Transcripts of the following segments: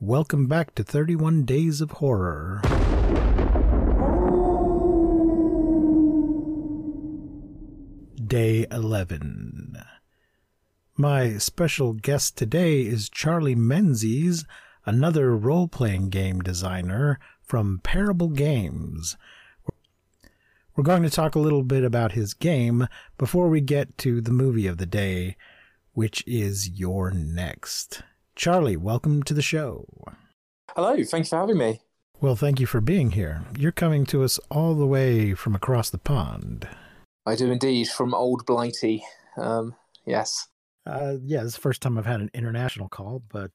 welcome back to 31 Days of Horror. Day 11. My special guest today is Charlie Menzies, another role playing game designer from Parable Games. We're going to talk a little bit about his game before we get to the movie of the day, which is You're Next. Charlie, welcome to the show. Hello, thanks for having me. Well, thank you for being here. You're coming to us all the way from across the pond. I do indeed, from Old Blighty. Um, yes. Uh, yeah, it's the first time I've had an international call, but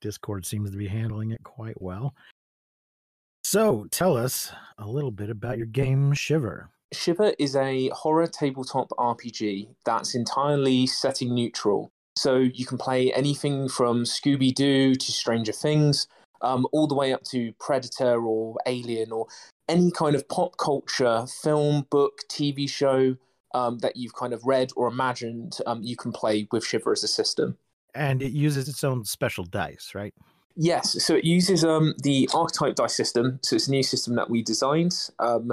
Discord seems to be handling it quite well. So, tell us a little bit about your game Shiver. Shiver is a horror tabletop RPG that's entirely setting neutral. So you can play anything from Scooby Doo to Stranger Things, um, all the way up to Predator or Alien or any kind of pop culture film, book, TV show um, that you've kind of read or imagined. Um, you can play with Shiver as a system. And it uses its own special dice, right? Yes, so it uses um, the archetype dice system. So it's a new system that we designed. Um,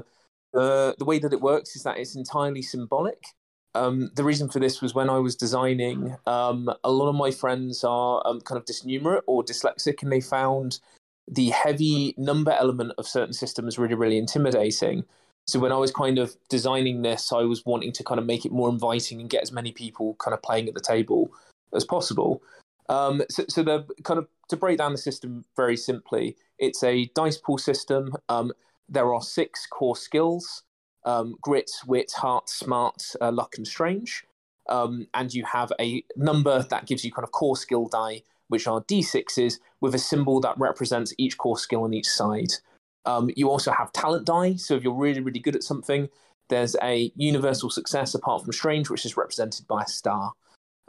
the the way that it works is that it's entirely symbolic. Um, the reason for this was when I was designing, um, a lot of my friends are um, kind of dysnumerate or dyslexic, and they found the heavy number element of certain systems really, really intimidating. So when I was kind of designing this, I was wanting to kind of make it more inviting and get as many people kind of playing at the table as possible. Um, so, so the kind of to break down the system very simply, it's a dice pool system. Um, there are six core skills: um, grit, wit, heart, smart, uh, luck, and strange. Um, and you have a number that gives you kind of core skill die, which are d6s with a symbol that represents each core skill on each side. Um, you also have talent die. So if you're really, really good at something, there's a universal success apart from strange, which is represented by a star.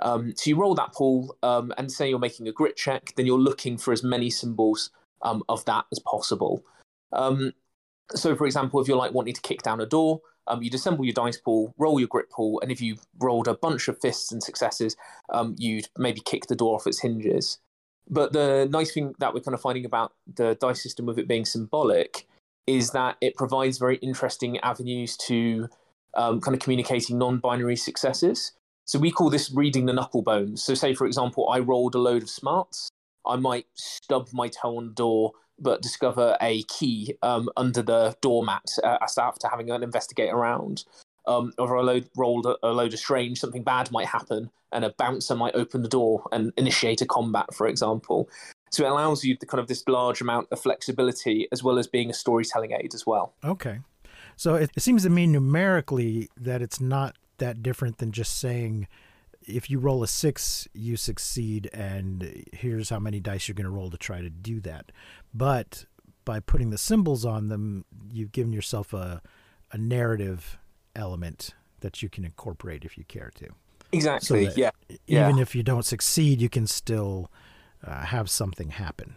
Um, so you roll that pool, um, and say you're making a grit check, then you're looking for as many symbols um, of that as possible. Um, so, for example, if you're like wanting to kick down a door, um, you'd assemble your dice pool, roll your grit pool, and if you rolled a bunch of fists and successes, um, you'd maybe kick the door off its hinges. But the nice thing that we're kind of finding about the dice system with it being symbolic is that it provides very interesting avenues to um, kind of communicating non-binary successes. So we call this reading the knuckle bones. So say, for example, I rolled a load of smarts. I might stub my toe on the door, but discover a key um, under the doormat uh, after having an investigate around. Um, or I load, rolled a, a load of strange, something bad might happen, and a bouncer might open the door and initiate a combat, for example. So it allows you the kind of this large amount of flexibility as well as being a storytelling aid as well. Okay. So it, it seems to me numerically that it's not that different than just saying if you roll a six, you succeed, and here's how many dice you're going to roll to try to do that. But by putting the symbols on them, you've given yourself a, a narrative element that you can incorporate if you care to. Exactly. that yeah. Even Yeah. if you don't succeed, you can still uh, have something happen.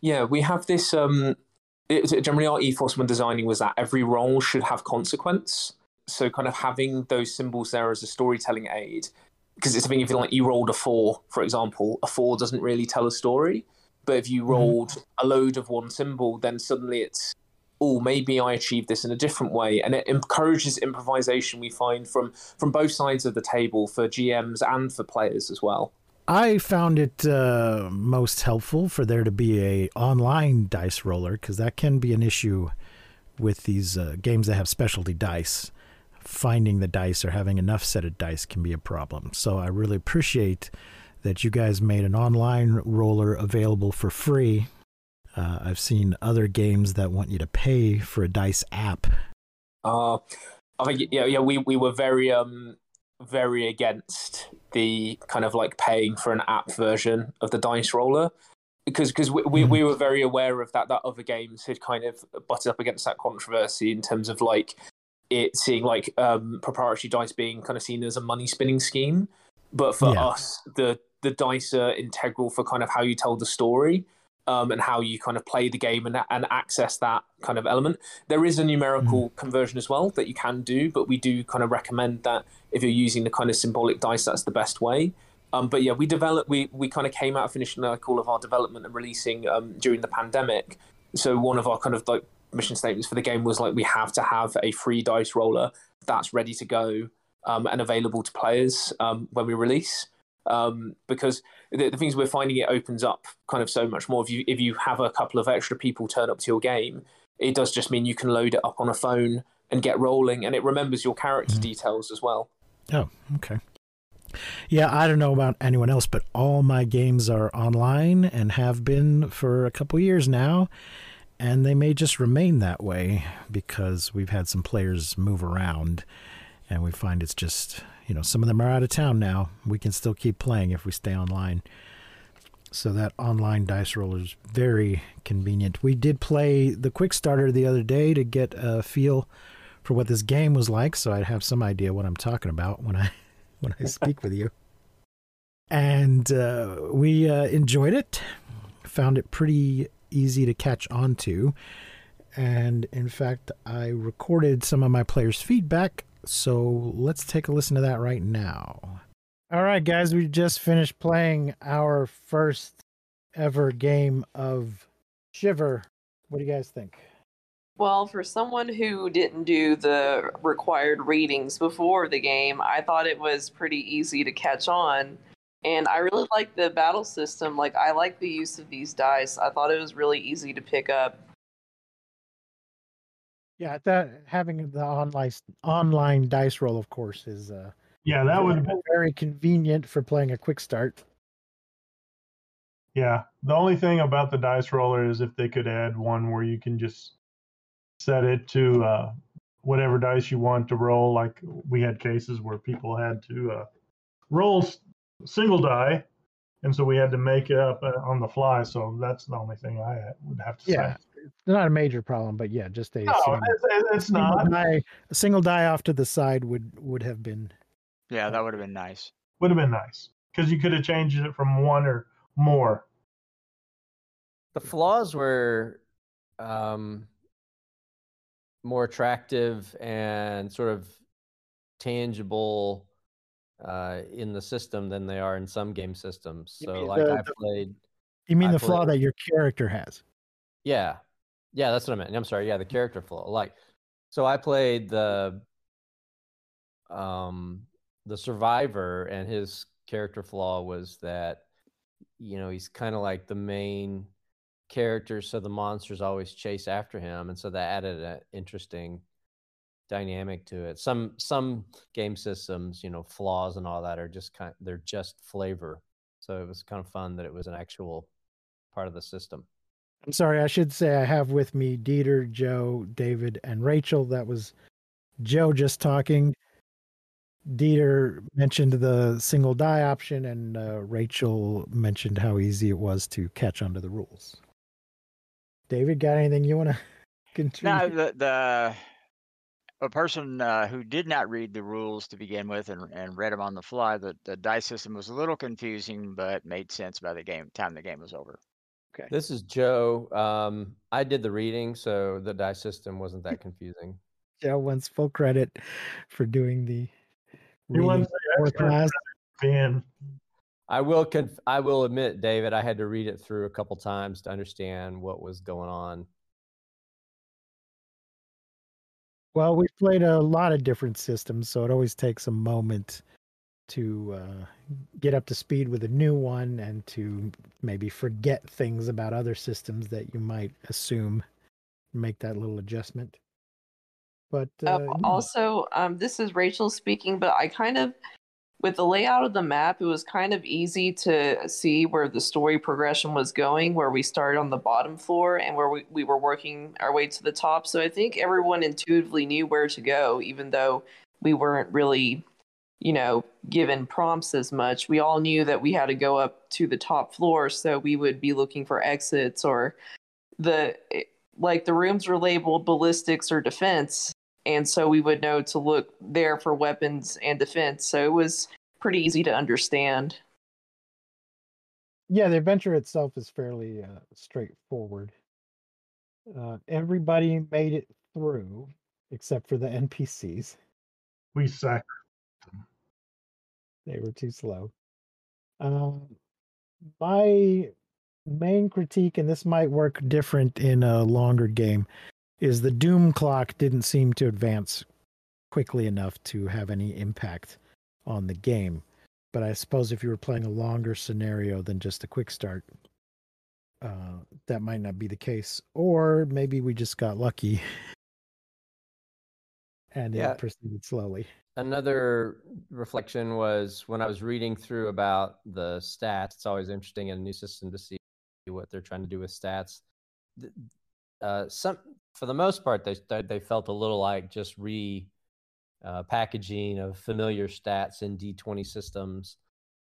Yeah, we have this. Um, it, generally, our ethos when designing was that every roll should have consequence. So, kind of having those symbols there as a storytelling aid, because it's something if you like, you rolled a four, for example, a four doesn't really tell a story. But if you rolled a load of one symbol, then suddenly it's, oh, maybe I achieved this in a different way, and it encourages improvisation. We find from from both sides of the table for GMs and for players as well. I found it uh, most helpful for there to be a online dice roller because that can be an issue with these uh, games that have specialty dice. Finding the dice or having enough set of dice can be a problem. So I really appreciate that you guys made an online roller available for free. Uh, I've seen other games that want you to pay for a dice app. Uh, I think yeah, yeah, we, we were very um very against the kind of like paying for an app version of the dice roller because because we, we, we were very aware of that that other games had kind of butted up against that controversy in terms of like it seeing like um, proprietary dice being kind of seen as a money spinning scheme, but for Yeah. us the the dice are integral for kind of how you tell the story. Um, and how you kind of play the game and, and access that kind of element. There is a numerical conversion as well that you can do, but we do kind of recommend that if you're using the kind of symbolic dice, that's the best way. Um, but yeah, we developed. We we kind of came out of finishing like all of our development and releasing um, during the pandemic. So one of our kind of like mission statements for the game was like we have to have a free dice roller that's ready to go um, and available to players um, when we release. Um, because the, the things we're finding it opens up kind of so much more. If you if you have a couple of extra people turn up to your game, it does just mean you can load it up on a phone and get rolling, and it remembers your character details as well. Oh, okay. Yeah, I don't know about anyone else, but all my games are online and have been for a couple of years now, and they may just remain that way because we've had some players move around, and we find it's just you know some of them are out of town now. We can still keep playing if we stay online. So that online dice roller is very convenient. We did play the quick starter the other day to get a feel for what this game was like, so I'd have some idea what I'm talking about when I when I speak with you. And uh, we uh, enjoyed it, found it pretty easy to catch on to. And in fact, I recorded some of my players' feedback, so let's take a listen to that right now. All right, guys, we just finished playing our first ever game of Shiver. What do you guys think? Well, for someone who didn't do the required readings before the game, I thought it was pretty easy to catch on. And I really like the battle system. Like, I like the use of these dice. I thought it was really easy to pick up. Yeah, that having the online online dice roll, of course, is uh, Yeah, that would have been very convenient for playing a quick start. yeah. The only thing about the dice roller is if they could add one where you can just set it to uh, whatever dice you want to roll. Like we had cases where people had to uh, roll s- single die, and so we had to make it up uh, on the fly. So that's the only thing I would have to Yeah, say. it's not a major problem, but yeah, just a No, single, it's, it's single not. die, a single die off to the side would would have been. Yeah, that would have been nice. Would have been nice because you could have changed it from one or more. The flaws were um, more attractive and sort of tangible uh, in the system than they are in some game systems. So, like the- I played, You mean I the flaw that your character has? yeah, yeah, that's what I meant. I'm sorry, yeah, the character flaw. Like, so I played the um the survivor, and his character flaw was that you know he's kind of like the main character, so the monsters always chase after him, and so that added an interesting dynamic to it. Some some game systems, you know, flaws and all that are just kind they're just flavor. So it was kind of fun that it was an actual part of the system. I'm sorry, I should say I have with me Dieter, Joe, David, and Rachel. That was Joe just talking. Dieter mentioned the single die option, and uh, Rachel mentioned how easy it was to catch onto the rules. David, got anything you want to contribute? No, the the a person uh, who did not read the rules to begin with and, and read them on the fly, the, the dice system was a little confusing, but made sense by the game time the game was over. Okay. This is Joe. Um, I did the reading, so the die system wasn't that confusing. Joe wants full credit for doing the He reading wants for the class. being I will conf- I will admit, David, I had to read it through a couple times to understand what was going on. Well, we've played a lot of different systems, so it always takes a moment to uh, get up to speed with a new one and to maybe forget things about other systems that you might assume, make that little adjustment. But uh, Uh, also, um, this is Rachel speaking, but I kind of, with the layout of the map, it was kind of easy to see where the story progression was going, where we started on the bottom floor and where we, we were working our way to the top. So I think everyone intuitively knew where to go, even though we weren't really, you know, given prompts as much. We all knew that we had to go up to the top floor, so we would be looking for exits or the like the rooms were labeled ballistics or defense, and so we would know to look there for weapons and defense. So it was pretty easy to understand. Yeah, the adventure itself is fairly uh, straightforward. Uh, everybody made it through except for the NPCs. We sack. They were too slow. Um, my main critique, and this might work different in a longer game, is the Doom clock didn't seem to advance quickly enough to have any impact on the game. But I suppose if you were playing a longer scenario than just a quick start, uh, that might not be the case. Or maybe we just got lucky and Yeah. it proceeded slowly. Another reflection was when I was reading through about the stats. It's always interesting in a new system to see what they're trying to do with stats. Uh, some, for the most part, they they- felt a little like just re uh, packaging of familiar stats in D20 systems.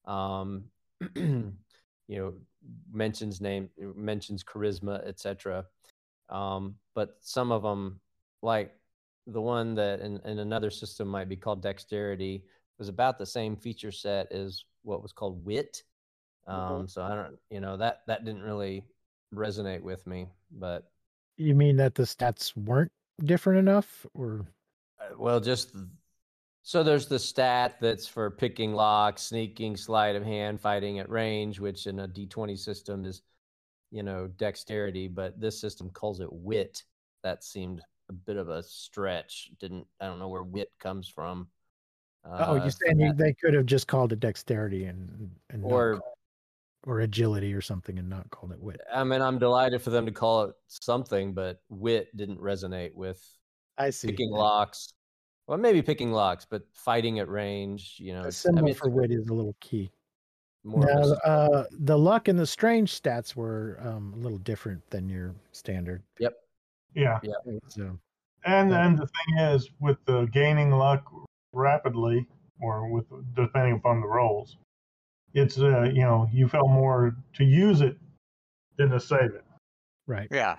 Um, you know, mentions name, mentions charisma, etc. Um, but some of them, like the one that in, in another system might be called dexterity, was about the same feature set as what was called wit. Um, So I don't, you know, that that didn't really resonate with me. But You mean that the stats weren't different enough, or uh, well, just so there's the stat that's for picking locks, sneaking, sleight of hand, fighting at range, which in a D20 system is, you know, dexterity, but this system calls it wit. That seemed a bit of a stretch. Didn't I don't know where wit comes from. oh, Uh, you're saying that. they could have just called it dexterity and and or or agility or something and not called it wit. I mean, I'm delighted for them to call it something, but wit didn't resonate with I see. picking locks. Well, maybe picking locks, but fighting at range, you know, The it's, I symbol mean, for wit is a little key. more Now, uh, the luck and the strange stats were um, a little different than your standard. Yep. Yeah. So And Yeah. then the thing is, with the gaining luck rapidly, or with depending upon the rolls, it's uh, you know you felt more to use it than to save it. right. Yeah.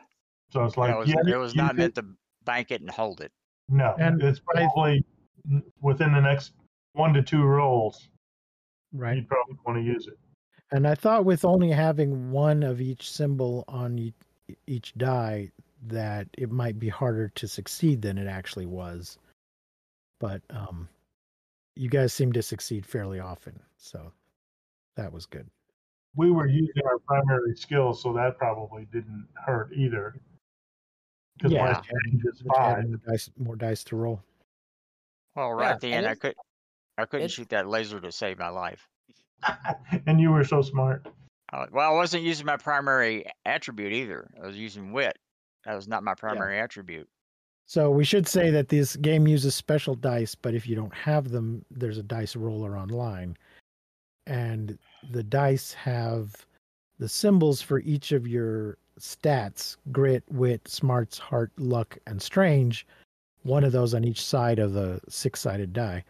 So it's Yeah, like it was, yeah, it was not could- meant to bank it and hold it. No, And it's probably within the next one to two rolls, Right. you'd probably want to use it. And I thought with only having one of each symbol on each, each die, that it might be harder to succeed than it actually was. But um, you guys seem to succeed fairly often, so that was good. We were using our primary skills, so that probably didn't hurt either. Because Yeah. my change is But five. more dice, more dice to roll. Well, right Yeah, at the end, I it's- could, I couldn't shoot that laser to save my life. and you were so smart. Uh, well, I wasn't using my primary attribute either. I was using wit. That was not my primary attribute. So we should say that this game uses special dice, but if you don't have them, there's a dice roller online. And the dice have the symbols for each of your stats grit, wit, smarts, heart, luck, and strange. One of those on each side of the six sided die.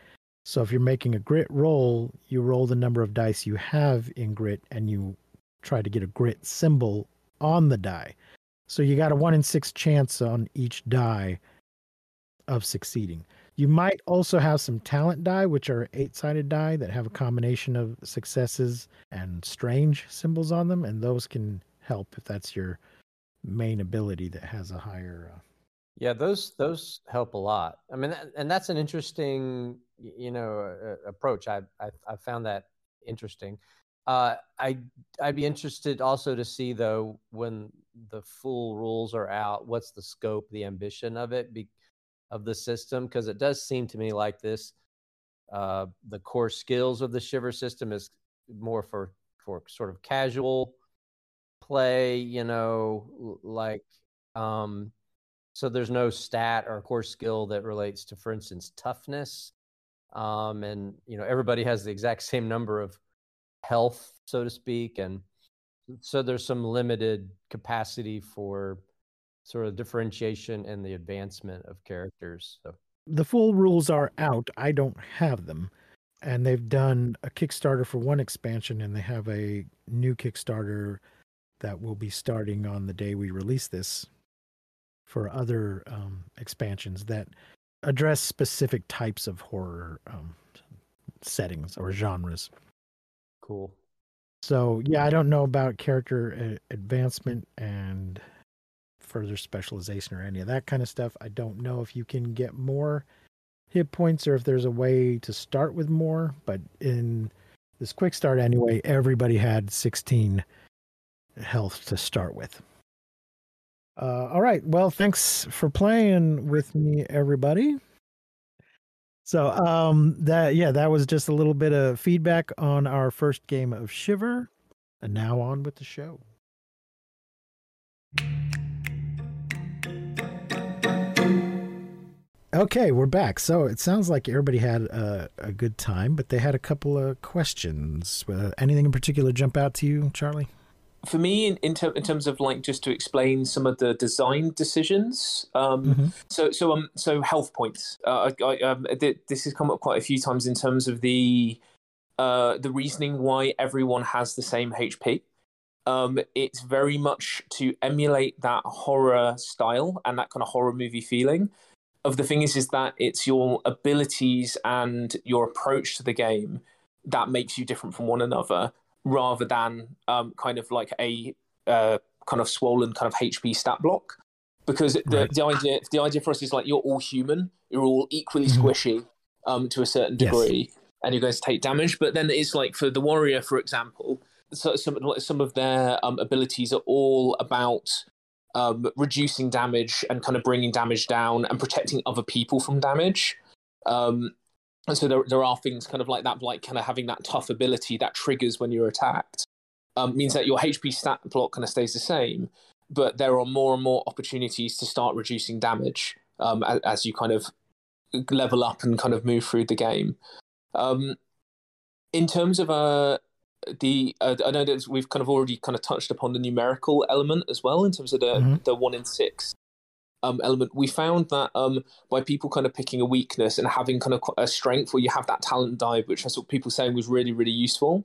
So if you're making a grit roll, you roll the number of dice you have in grit and you try to get a grit symbol on the die. So you got a one in six chance on each die of succeeding. You might also have some talent die, which are eight sided die that have a combination of successes and strange symbols on them, and those can help if that's your main ability that has a higher. Uh, Yeah, those those help a lot. I mean, and that's an interesting, you know, approach. I, I I found that interesting. Uh, I I'd be interested also to see though when the full rules are out, what's the scope, the ambition of it, be, of the system, because it does seem to me like this. Uh, the core skills of the Shiver system is more for for sort of casual play, you know, like um so there's no stat or core skill that relates to for instance toughness um and you know everybody has the exact same number of health so to speak and so there's some limited capacity for sort of differentiation and the advancement of characters so the full rules are out. I don't have them. and they've done a Kickstarter for one expansion, and they have a new Kickstarter that will be starting on the day we release this for other um, expansions that address specific types of horror um, settings or genres. Cool. So yeah, I don't know about character advancement and further specialization or any of that kind of stuff. I don't know if you can get more hit points or if there's a way to start with more. But in this quick start anyway, everybody had 16 health to start with. Uh, all right. Well, thanks for playing with me, everybody. So, um, that yeah, that was just a little bit of feedback on our first game of Shiver, and now on with the show. Okay, we're back. So it sounds like everybody had a, a good time, but they had a couple of questions. Uh, anything in particular jump out to you, Charlie? For me, in in, ter- in terms of like just to explain some of the design decisions. Um, Mhm. So so um so health points. Uh, I, I, um, th- this has come up quite a few times in terms of the uh, the reasoning why everyone has the same HP. Um, it's very much to emulate that horror style and that kind of horror movie feeling. Of the thing is, is that it's your abilities and your approach to the game that makes you different from one another, rather than um, kind of like a uh, kind of swollen kind of HP stat block. Because the, Right. the idea the idea for us is like you're all human, you're all equally Mhm. squishy um, to a certain Yes. degree, and you're going to take damage. But then it's like for the warrior, for example, so some some of their um, abilities are all about um, reducing damage and kind of bringing damage down and protecting other people from damage. Um, and so there, there are things kind of like that, like kind of having that tough ability that triggers when you're attacked. Um, means that your HP stat block kind of stays the same, but there are more and more opportunities to start reducing damage um, as, as you kind of level up and kind of move through the game. Um, in terms of uh, the, uh, I know that we've kind of already kind of touched upon the numerical element as well in terms of the Mhm. the one in six um, element. We found that um, by people kind of picking a weakness and having kind of a strength where you have that talent die, which I what people saying was really really useful.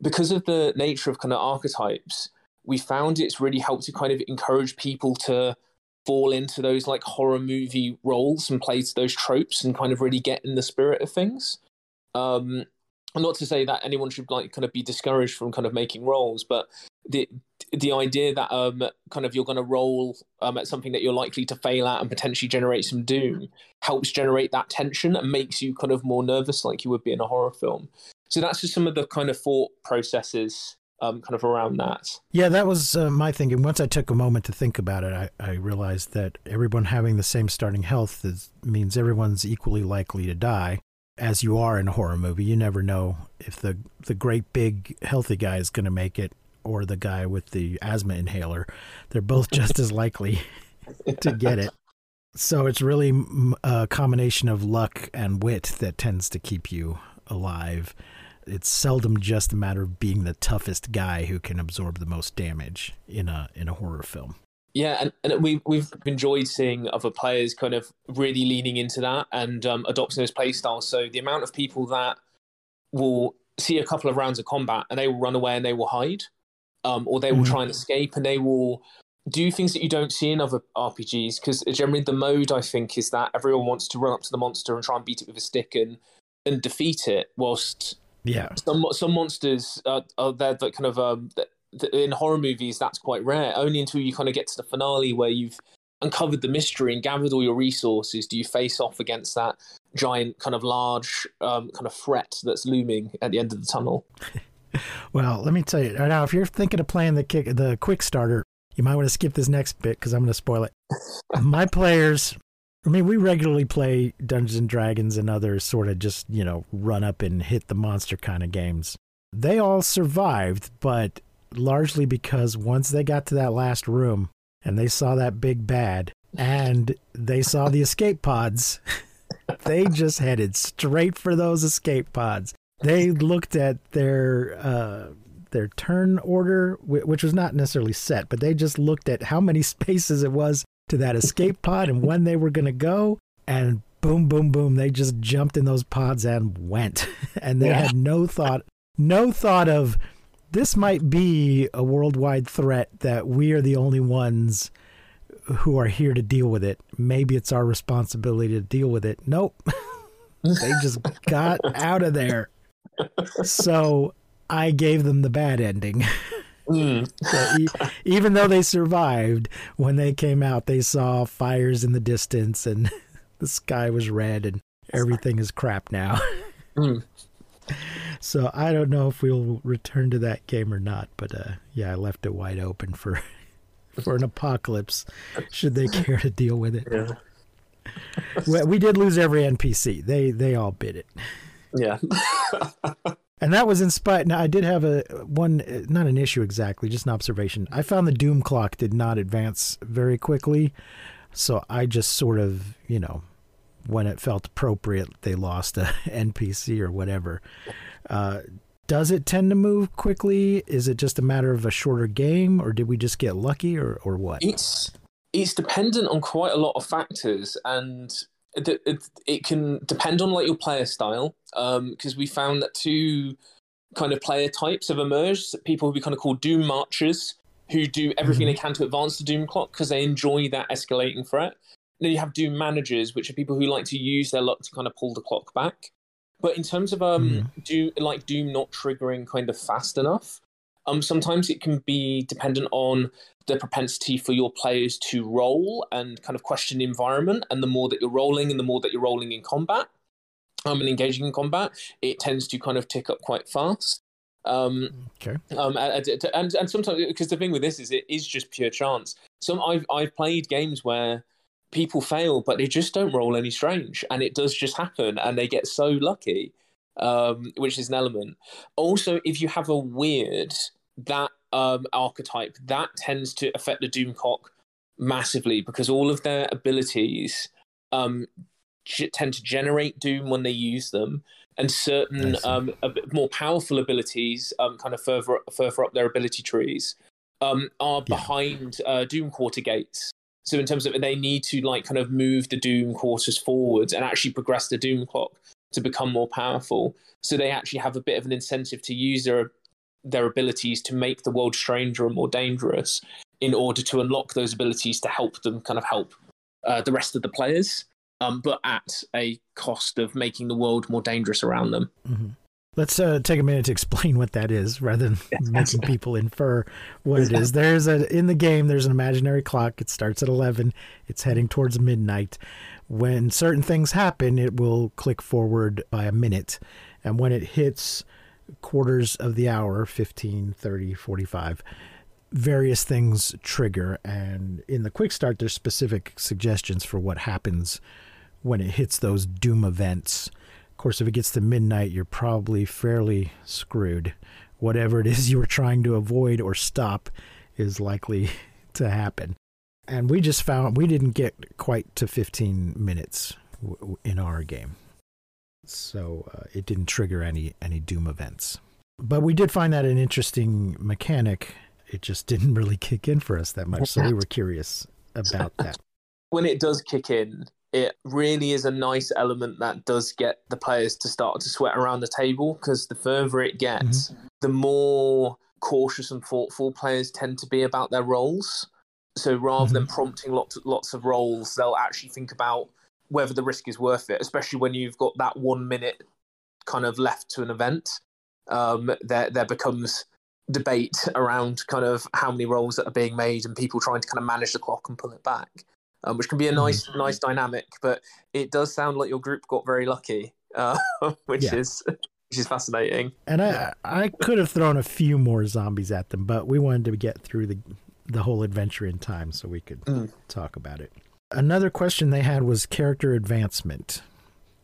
Because of the nature of kind of archetypes, we found it's really helped to kind of encourage people to fall into those like horror movie roles and play to those tropes and kind of really get in the spirit of things. Um, not to say that anyone should like kind of be discouraged from kind of making roles, but the the idea that um kind of you're going to roll um at something that you're likely to fail at and potentially generate some doom helps generate that tension and makes you kind of more nervous like you would be in a horror film. So that's just some of the kind of thought processes um kind of around that. Yeah, that was uh, my thinking. Once I took a moment to think about it, I, I realized that everyone having the same starting health is, means everyone's equally likely to die. As you are in a horror movie, you never know if the the great big healthy guy is going to make it or the guy with the asthma inhaler. They're both just as likely to get it. So it's really a combination of luck and wit that tends to keep you alive. It's seldom just a matter of being the toughest guy who can absorb the most damage in a in a horror film. Yeah, and, and we we've enjoyed seeing other players kind of really leaning into that and um, adopting those play styles. So the amount of people that will see a couple of rounds of combat and they will run away and they will hide, um, or they will Mhm. try and escape and they will do things that you don't see in other RPGs. Because generally the mode I think is that everyone wants to run up to the monster and try and beat it with a stick and and defeat it, whilst Yeah, some some monsters are, are there that kind of um in horror movies that's quite rare. Only until you kind of get to the finale where you've uncovered the mystery and gathered all your resources do you face off against that giant kind of large um, kind of threat that's looming at the end of the tunnel. Well, let me tell you now. If you're thinking of playing the kick, the quick starter, you might want to skip this next bit because I'm going to spoil it. My players, I mean, we regularly play Dungeons and Dragons and other sort of just you know run up and hit the monster kind of games. They all survived, but largely because once they got to that last room and they saw that big bad and they saw the escape pods, they just headed straight for those escape pods they looked at their uh, their turn order, which was not necessarily set, but they just looked at how many spaces it was to that escape pod and when they were going to go. And boom, boom, boom. They just jumped in those pods and went. and they Yeah. had no thought, no thought of this might be a worldwide threat that we are the only ones who are here to deal with it. Maybe it's our responsibility to deal with it. Nope. they just got out of there. So I gave them the bad ending. Mm. So e- even though they survived, when they came out, they saw fires in the distance and the sky was red and everything is crap now. Mm. So I don't know if we'll return to that game or not, but uh, yeah, I left it wide open for for an apocalypse should they care to deal with it. Yeah. We, we did lose every NPC. They they all bid it. Yeah. And that was in spite. Now I did have a one, not an issue exactly, just an observation. I found the doom clock did not advance very quickly, so I just sort of, you know, when it felt appropriate, they lost a NPC or whatever. Uh, does it tend to move quickly? Is it just a matter of a shorter game, or did we just get lucky, or or what? it's it's dependent on quite a lot of factors and it, it, it can depend on like your player style because we found that two kind of player types have emerged people who we kind of call doom marchers who do everything they can to advance the doom clock because they enjoy that escalating threat then you have doom managers which are people who like to use their luck to kind of pull the clock back but in terms of um do like doom not triggering kind of fast enough um sometimes it can be dependent on the propensity for your players to roll and kind of question the environment. And the more that you're rolling, and the more that you're rolling in combat, um, and engaging in combat, it tends to kind of tick up quite fast. Um, Okay. um, and, and and sometimes because the thing with this is it is just pure chance. Some I've I've played games where people fail, but they just don't roll any strange, and it does just happen, and they get so lucky, um, which is an element. Also, if you have a weird that um, archetype, that tends to affect the Doom clock massively because all of their abilities um, g- tend to generate Doom when they use them, and certain um, a bit more powerful abilities, um, kind of further further up their ability trees, um, are Yeah. behind uh, Doom Quarter gates. So in terms of they need to like kind of move the Doom quarters forwards and actually progress the Doom clock to become more powerful. So they actually have a bit of an incentive to use their their abilities to make the world stranger and more dangerous in order to unlock those abilities to help them kind of help uh, the rest of the players, um, but at a cost of making the world more dangerous around them. Mhm. Let's uh, take a minute to explain what that is, rather than making people infer what it is. There's a in the game. There's an imaginary clock. It starts at eleven. It's heading towards midnight. When certain things happen, it will click forward by a minute, and when it hits quarters of the hour 15 30 45 various things trigger and in the quick start there's specific suggestions for what happens when it hits those doom events course, if it gets to midnight, you're probably fairly screwed. Whatever it is you were trying to avoid or stop is likely to happen. And we just found we didn't get quite to 15 minutes w- in our game. So uh, it didn't trigger any any doom events. But we did find that an interesting mechanic. It just didn't really kick in for us that much. So we were curious about that. when it does kick in, it really is a nice element that does get the players to start to sweat around the table because the further it gets, the more cautious and thoughtful players tend to be about their rolls. So rather than prompting lots lots of rolls, they'll actually think about whether the risk is worth it, especially when you've got that one minute kind of left to an event. Um, there there becomes debate around kind of how many rolls that are being made and people trying to kind of manage the clock and pull it back um, which can be a nice nice dynamic. But it does sound like your group got very lucky, uh, which Yeah. is which is fascinating. And I I could have thrown a few more zombies at them, but we wanted to get through the the whole adventure in time so we could Mm. talk about it. Another question they had was character advancement.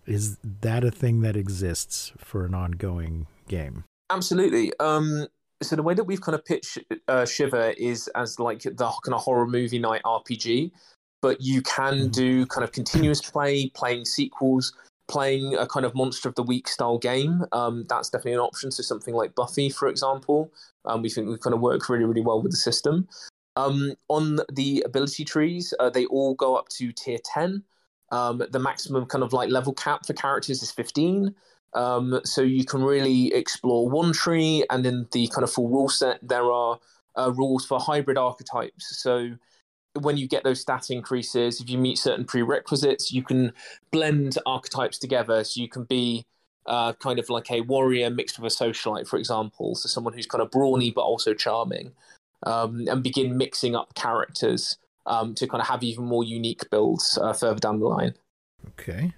Is that a thing that exists for an ongoing game? Absolutely. Um, so the way that we've kind of pitched uh, Shiver is as like the kind of horror movie night RPG, but you can Mhm. do kind of continuous play, playing sequels, playing a kind of monster of the week style game. Um, that's definitely an option. So something like Buffy, for example, um, we think we kind of work really really well with the system. Um, on the ability trees, uh, they all go up to tier ten. Um, the maximum kind of like level cap for characters is 15. Um, so you can really explore one tree, and in the kind of full rule set, there are uh, rules for hybrid archetypes. So when you get those stat increases, if you meet certain prerequisites, you can blend archetypes together. So you can be uh, kind of like a warrior mixed with a socialite, for example. So someone who's kind of brawny but also charming, um, and begin mixing up characters um, to kind of have even more unique builds uh, further down the line. Okay.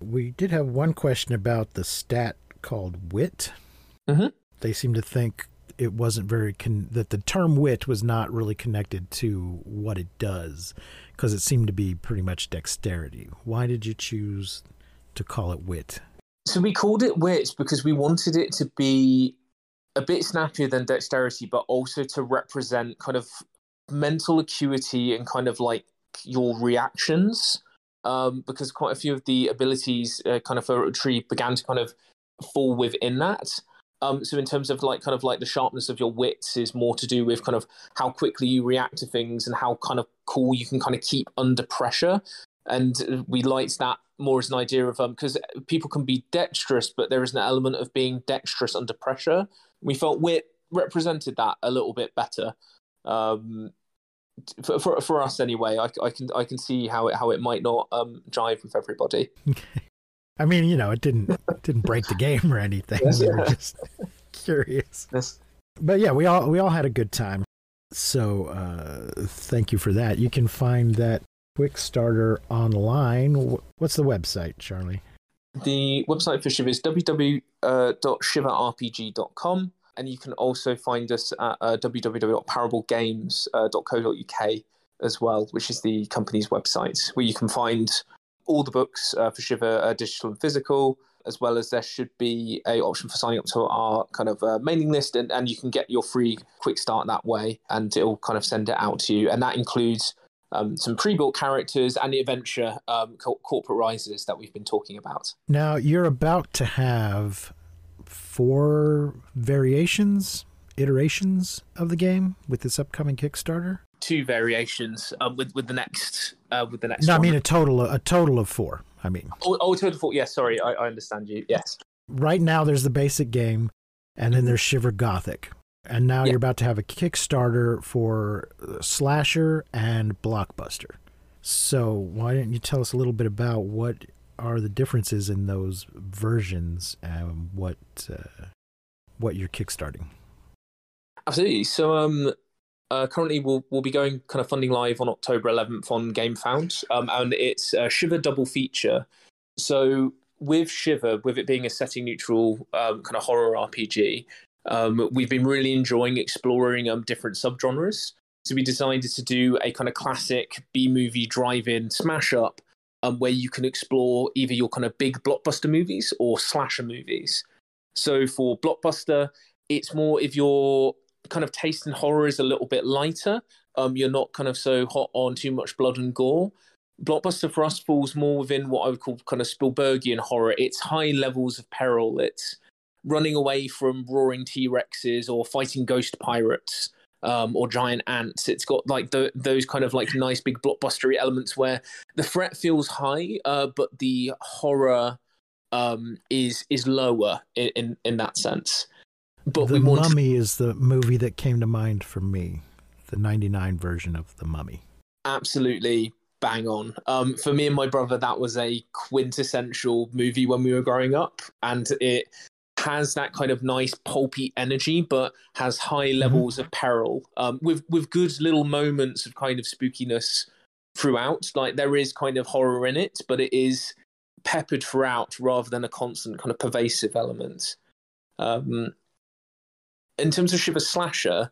We did have one question about the stat called wit. Mhm. They seem to think it wasn't very con- that the term wit was not really connected to what it does because it seemed to be pretty much dexterity. Why did you choose to call it wit? So we called it wit because we wanted it to be a bit snappier than dexterity, but also to represent kind of mental acuity and kind of like your reactions. Um, because quite a few of the abilities, uh, kind of for a tree, began to kind of fall within that. Um, so in terms of like kind of like the sharpness of your wits is more to do with kind of how quickly you react to things and how kind of cool you can kind of keep under pressure. And we liked that more as an idea of um because people can be dexterous, but there is an element of being dexterous under pressure. We felt wit represented that a little bit better. Um, for, for for us anyway, I, I can I can see how it how it might not um jive with everybody. I mean, you know, it didn't it didn't break the game or anything. We were just curious. Yes. But yeah, we all we all had a good time. So uh, thank you for that. You can find that quick starter online. What's the website, Charlie? The website for Shiver is www.shiverrpg.com, and you can also find us at uh, www.parablegames.co.uk as well, which is the company's website, where you can find all the books uh, for Shiver uh, digital and physical, as well as there should be a option for signing up to our kind of uh, mailing list, and, and you can get your free quick start that way, and it'll kind of send it out to you, and that includes um, some pre-built characters and the adventure um, co- corporate rises that we've been talking about. Now you're about to have four variations, iterations of the game with this upcoming Kickstarter. Two variations um, with with the next uh, with the next. No, I mean a total a total of four. I mean, oh, oh, total four. Yes, sorry, I, I understand you. Yes, right now there's the basic game, and then there's Shiver Gothic, and now Yeah. you're about to have a Kickstarter for uh, Slasher and Blockbuster. So why don't you tell us a little bit about what are the differences in those versions and what uh, what you're kickstarting? absolutely. So, um, uh, currently we'll we'll be going kind of funding live on October 11th on GameFound, um, and it's a Shiver double feature. So with Shiver, with it being a setting neutral um, kind of horror RPG, um, we've been really enjoying exploring um, different subgenres. So we decided to do a kind of classic B movie drive-in smash up, um, where you can explore either your kind of big blockbuster movies or slasher movies. So for blockbuster, it's more if your kind of taste in horror is a little bit lighter. Um, you're not kind of so hot on too much blood and gore. Blockbuster for us falls more within what I would call kind of Spielbergian horror. It's high levels of peril. It's running away from roaring T Rexes or fighting ghost pirates um, or giant ants. It's got like the, those kind of like nice big blockbustery elements where the threat feels high, uh, but the horror um, is is lower in, in in that sense. But the we want Mummy is the movie that came to mind for me, the '99 version of the Mummy. absolutely bang on. Um, for me and my brother, that was a quintessential movie when we were growing up, and it has that kind of nice pulpy energy, but has high levels of peril. Um, with with good little moments of kind of spookiness throughout. Like there is kind of horror in it, but it is peppered throughout rather than a constant kind of pervasive element. Um, in terms of Shiver Slasher,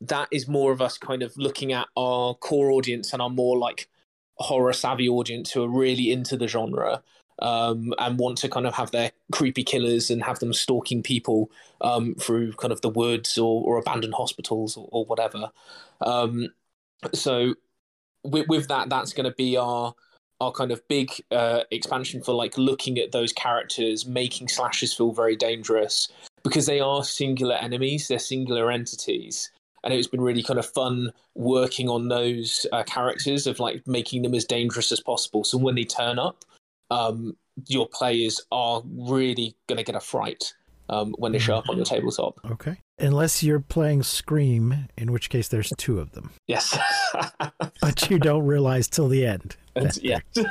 that is more of us kind of looking at our core audience and our more like horror savvy audience who are really into the genre um, and want to kind of have their creepy killers and have them stalking people um, through kind of the woods or, or abandoned hospitals or, or whatever. Um, so with, with that, that's going to be our our kind of big uh, expansion for like looking at those characters, making slashes feel very dangerous because they are singular enemies, they're singular entities, and it's been really kind of fun working on those uh, characters of like making them as dangerous as possible. So when they turn up, um, your players are really going to get a fright um, when they show up on your tabletop. Okay. Unless you're playing Scream, in which case there's two of them, Yes. but you don't realize till the end. Yeah.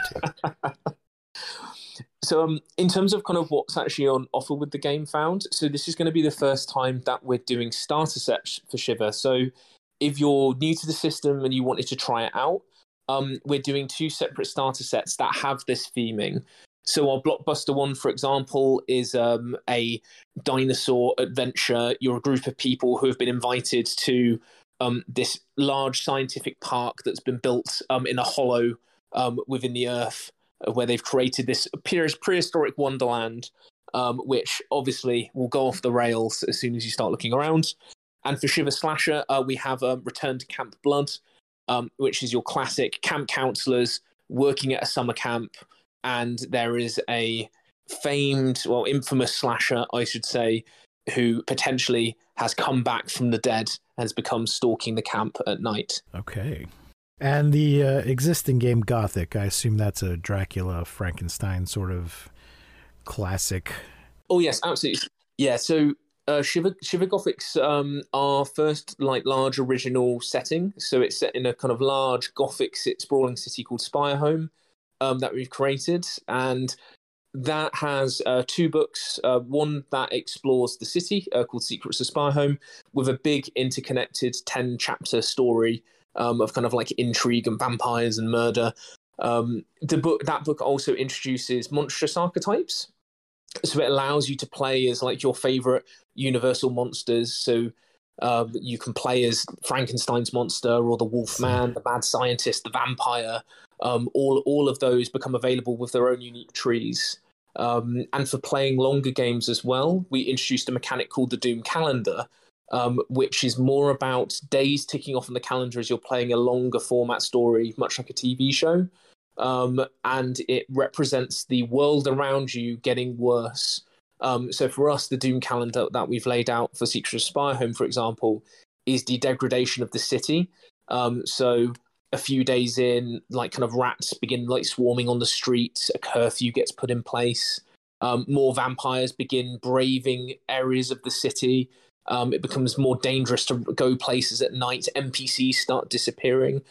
So, um, in terms of kind of what's actually on offer with the Gamefound, so this is going to be the first time that we're doing starter sets for Shiver. So, if you're new to the system and you wanted to try it out, um, we're doing two separate starter sets that have this theming. So, our blockbuster one, for example, is um, a dinosaur adventure. You're a group of people who have been invited to um, this large scientific park that's been built um, in a hollow um, within the earth where they've created this pre- prehistoric wonderland, um, which obviously will go off the rails as soon as you start looking around. And for Shiver Slasher, uh, we have um, Return to Camp Blood, um, which is your classic camp counselors working at a summer camp, and there is a famed, well, infamous slasher, I should say, who potentially has come back from the dead and has become stalking the camp at night. Okay. And the uh, existing game Gothic, I assume that's a Dracula, Frankenstein sort of classic. Oh yes, absolutely. Yeah. So uh, Shiver Shiver Gothic's um, our first like large original setting. So it's set in a kind of large Gothic sprawling city called Spirehome um, that we've created, and that has uh, two books. Uh, one that explores the city uh, called Secrets of Spirehome, with a big interconnected ten chapter story um, of kind of like intrigue and vampires and murder. Um, the book that book also introduces monstrous archetypes. So it allows you to play as like your favorite universal monsters. So um, you can play as frankenstein's monster or the wolfman the mad scientist the vampire. Um, all all of those become available with their own unique trees. Um, and for playing longer games as well we introduced a mechanic called the doom calendar um, which is more about days ticking off on the calendar as you're playing a longer format story much like a tv show um, and it represents the world around you getting worse. Um, so for us, the Doom calendar that we've laid out for Secret of Spirehome, for example, is the degradation of the city. Um, so a few days in, like kind of rats begin like swarming on the streets. A curfew gets put in place. Um, more vampires begin braving areas of the city. Um, it becomes more dangerous to go places at night. NPCs start disappearing.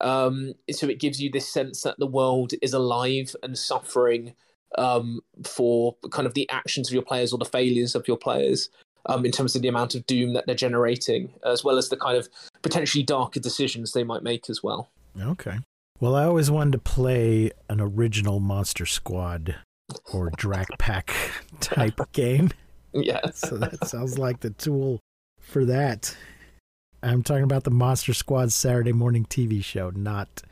Um, so it gives you this sense that the world is alive and suffering um, for kind of the actions of your players or the failures of your players um, in terms of the amount of doom that they're generating, as well as the kind of potentially darker decisions they might make as well. Okay. Well, I always wanted to play an original Monster Squad or Drak Pack type game. Yes. So that sounds like the tool for that. I'm talking about the Monster Squad Saturday morning TV show, not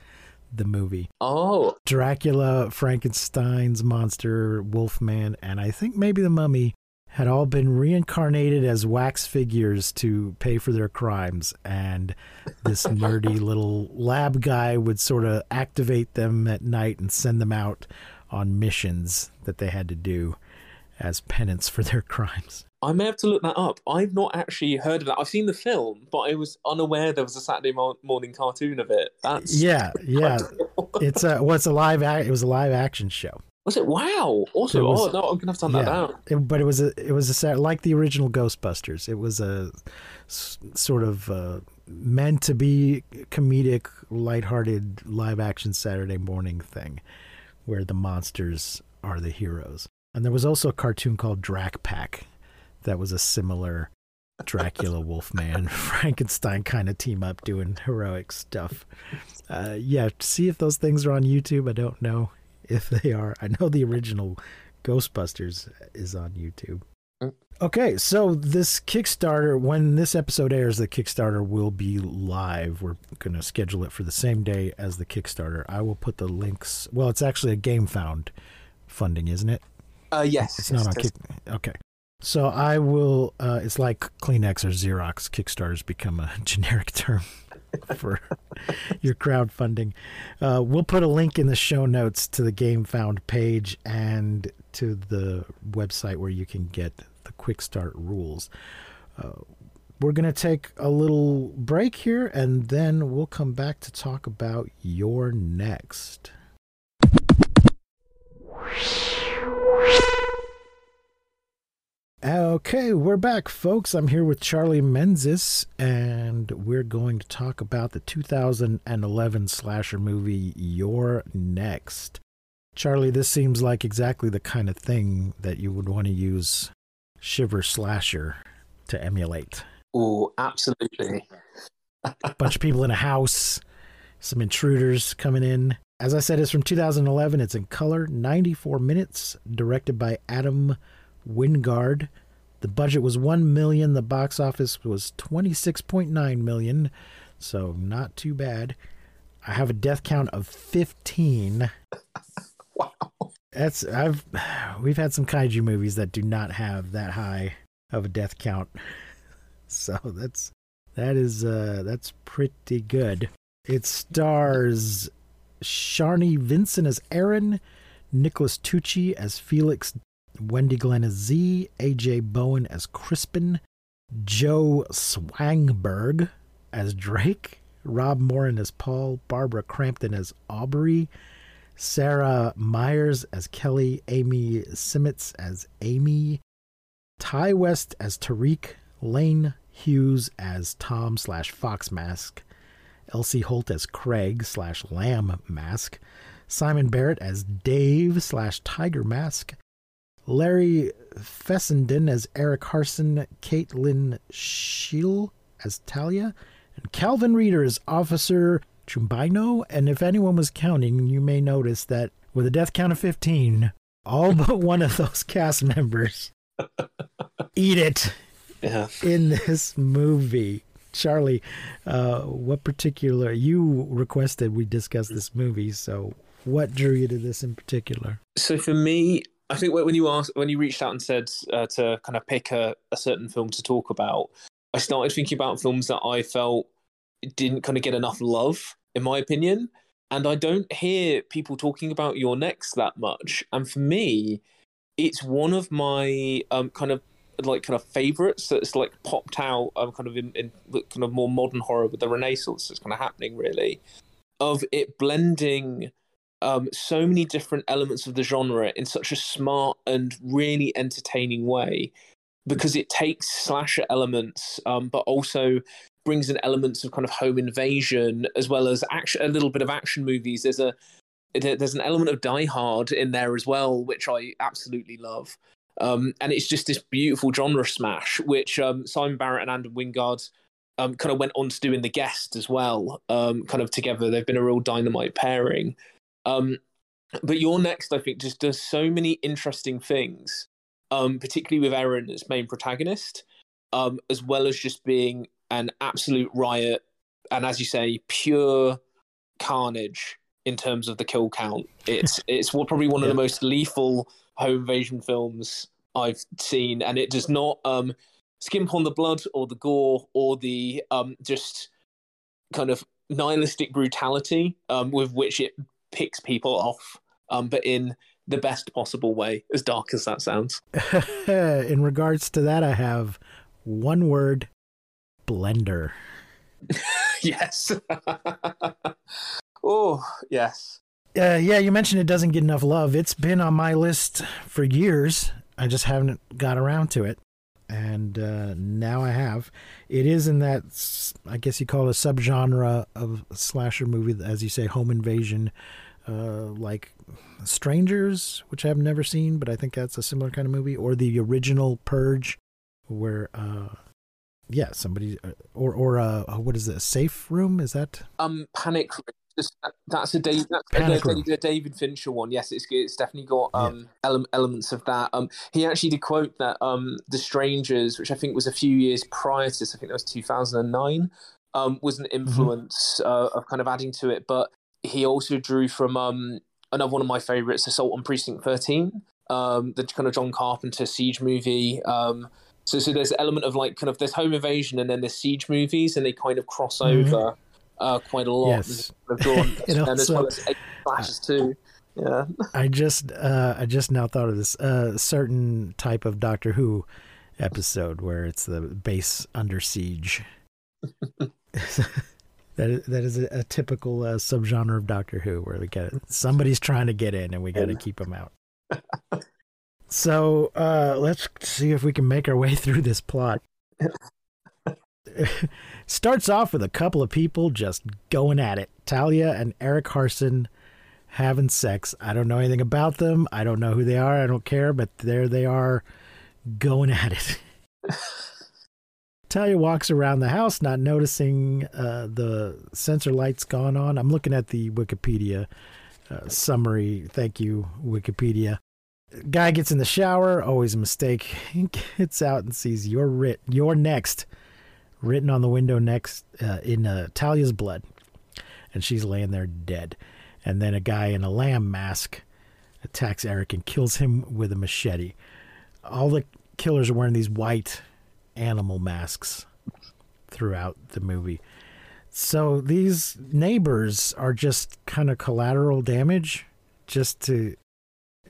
the movie. Oh, Dracula, Frankenstein's monster, Wolfman, and I think maybe the mummy had all been reincarnated as wax figures to pay for their crimes. And this nerdy little lab guy would sort of activate them at night and send them out on missions that they had to do as penance for their crimes. I may have to look that up. I've not actually heard of that. I've seen the film, but I was unaware there was a Saturday mo- morning cartoon of it. That's Yeah, yeah. It's a what's a live. It was a live action show. was it? Wow, awesome! Was- oh no, I'm gonna have to hunt that down. It, but it was a it was a like the original Ghostbusters. It was a s- sort of uh, meant to be comedic, lighthearted live action Saturday morning thing, where the monsters are the heroes. And there was also a cartoon called Drak Pack, that was a similar Dracula, Wolfman, Frankenstein kind of team up doing heroic stuff. Uh, yeah, see if those things are on YouTube. I don't know if they are. I know the original Ghostbusters is on YouTube. Mm. Okay, so this Kickstarter, when this episode airs, the Kickstarter will be live. We're going to schedule it for the same day as the Kickstarter. I will put the links. Well, it's actually a Gamefound funding, isn't it? Uh, yes, It's not on yes, Kick. Okay. So I will. Uh, it's like Kleenex or Xerox. Kickstarter's become a generic term for your crowdfunding. Uh, we'll put a link in the show notes to the Gamefound page and to the website where you can get the Quick Start rules. Uh, we're going to take a little break here and then we'll come back to talk about You're Next. Okay, we're back, folks. I'm here with Charlie Menzies, and we're going to talk about the 2011 slasher movie You're Next. Charlie, this seems like exactly the kind of thing that you would want to use Shiver Slasher to emulate. Oh, absolutely. a bunch of people in a house, some intruders coming in. As I said, it's from 2011. It's in color, 94 minutes, directed by Adam Wingard. The budget was 1 million, the box office was 26.9 million, so not too bad. I have a death count of 15. wow. That's I've we've had some kaiju movies that do not have that high of a death count. So that's that is uh that's pretty good. It stars Sharni Vinson as Erin, Nicholas Tucci as Felix, Wendy Glenn as Zee, AJ Bowen as Crispin, Joe Swanberg as Drake, Rob Moran as Paul, Barbara Crampton as Aubrey, Sarah Myers as Kelly, Amy Seimetz as Amy, Ti West as Tariq, Lane Hughes as Tom slash Fox Mask, L.C. Holt as Craig slash Lamb Mask, Simon Barrett as Dave slash Tiger Mask, Larry Fessenden as Eric Harson, Caitlin Scheel as Talia, and Calvin Reeder as Officer Chumbino. And if anyone was counting, you may notice that with a death count of 15, all but one of those cast members eat it Yeah. in this movie. Charlie, uh, what particular you requested we discuss this movie? So, what drew you to this in particular? So for me, I think when you asked, when you reached out and said uh, to kind of pick a, a certain film to talk about, I started thinking about films that I felt didn't kind of get enough love, in my opinion. And I don't hear people talking about You're Next that much. And for me, it's one of my um, kind of like kind of favorites that's like popped out um, kind of in, in kind of more modern horror with the renaissance that's kind of happening really of it blending um, so many different elements of the genre in such a smart and really entertaining way because it takes slasher elements um, but also brings in elements of kind of home invasion as well as action a little bit of action movies there's a there's an element of Die Hard in there as well, which I absolutely love. Um, and it's just this beautiful genre smash, which um, Simon Barrett and Andrew Wingard um, kind of went on to do in The Guest as well. Um, kind of together, they've been a real dynamite pairing. Um, but You're Next, I think, just does so many interesting things, um, particularly with Erin as main protagonist, um, as well as just being an absolute riot. And as you say, pure carnage in terms of the kill count. It's it's probably one of the most lethal home invasion films I've seen, and it does not um, skimp on the blood or the gore or the um, just kind of nihilistic brutality um, with which it picks people off, um, but in the best possible way, as dark as that sounds. in regards to that, I have one word blender. yes. oh, yes. Uh, yeah, you mentioned it doesn't get enough love. It's been on my list for years. I just haven't got around to it. And uh, now I have. It is in that, I guess you call it a subgenre of slasher movie, as you say, home invasion, uh, like Strangers, which I've never seen, but I think that's a similar kind of movie, or the original Purge, where, uh, yeah, somebody, uh, or, or uh, what is it, a safe room? Is that? Um, Panic. Room, That's a Dave. That's Panic a, a David Fincher one. Yes, it's it's definitely got Yeah. um ele- elements of that. Um, he actually did quote that um The Strangers, which I think was a few years prior to this. I think that was two thousand and nine. Um, was an Mm-hmm. influence uh, of kind of adding to it, but he also drew from um another one of my favorites, Assault on Precinct Thirteen. Um, the kind of John Carpenter siege movie. Um, so so there's an element of like kind of there's home invasion and then there's siege movies, and they kind of cross Mhm. over uh, quite a lot. Yes. Kind of drawn, It and as well as eight flashes too. Yeah. I just uh, I just now thought of this uh, certain type of Doctor Who episode where it's the base under siege. that is, that is a, a typical uh, subgenre of Doctor Who where we get somebody's trying to get in and we got to keep them out. so uh, let's see if we can make our way through this plot. Starts off with a couple of people just going at it. Talia and Eric Harson having sex. I don't know anything about them. I don't know who they are. I don't care, but there they are going at it. Talia walks around the house, not noticing uh, the sensor lights gone on. I'm looking at the Wikipedia uh, summary. Thank you, Wikipedia. Guy gets in the shower, always a mistake. He gets out and sees you're writ, you're next, written on the window next uh, in uh, Talia's blood, and she's laying there dead. And then a guy in a lamb mask attacks Eric and kills him with a machete. All the killers are wearing these white animal masks throughout the movie. So these neighbors are just kind of collateral damage just to